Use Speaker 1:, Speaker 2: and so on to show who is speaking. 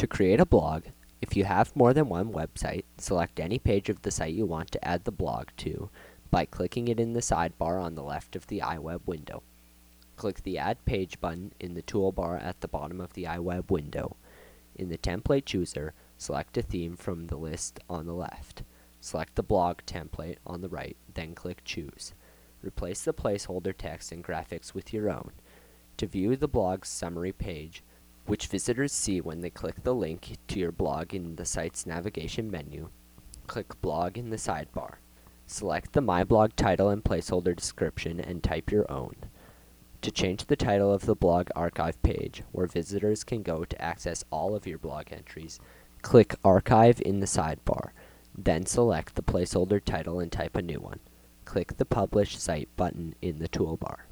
Speaker 1: To create a blog, if you have more than one website, select any page of the site you want to add the blog to by clicking it in the sidebar on the left of the iWeb window. Click the Add Page button in the toolbar at the bottom of the iWeb window. In the Template Chooser, select a theme from the list on the left. Select the blog template on the right, then click Choose. Replace the placeholder text and graphics with your own. To view the blog's summary page, which visitors see when they click the link to your blog in the site's navigation menu, click Blog in the sidebar. Select the My Blog title and placeholder description and type your own. To change the title of the blog archive page, where visitors can go to access all of your blog entries, click Archive in the sidebar. Then select the placeholder title and type a new one. Click the Publish Site button in the toolbar.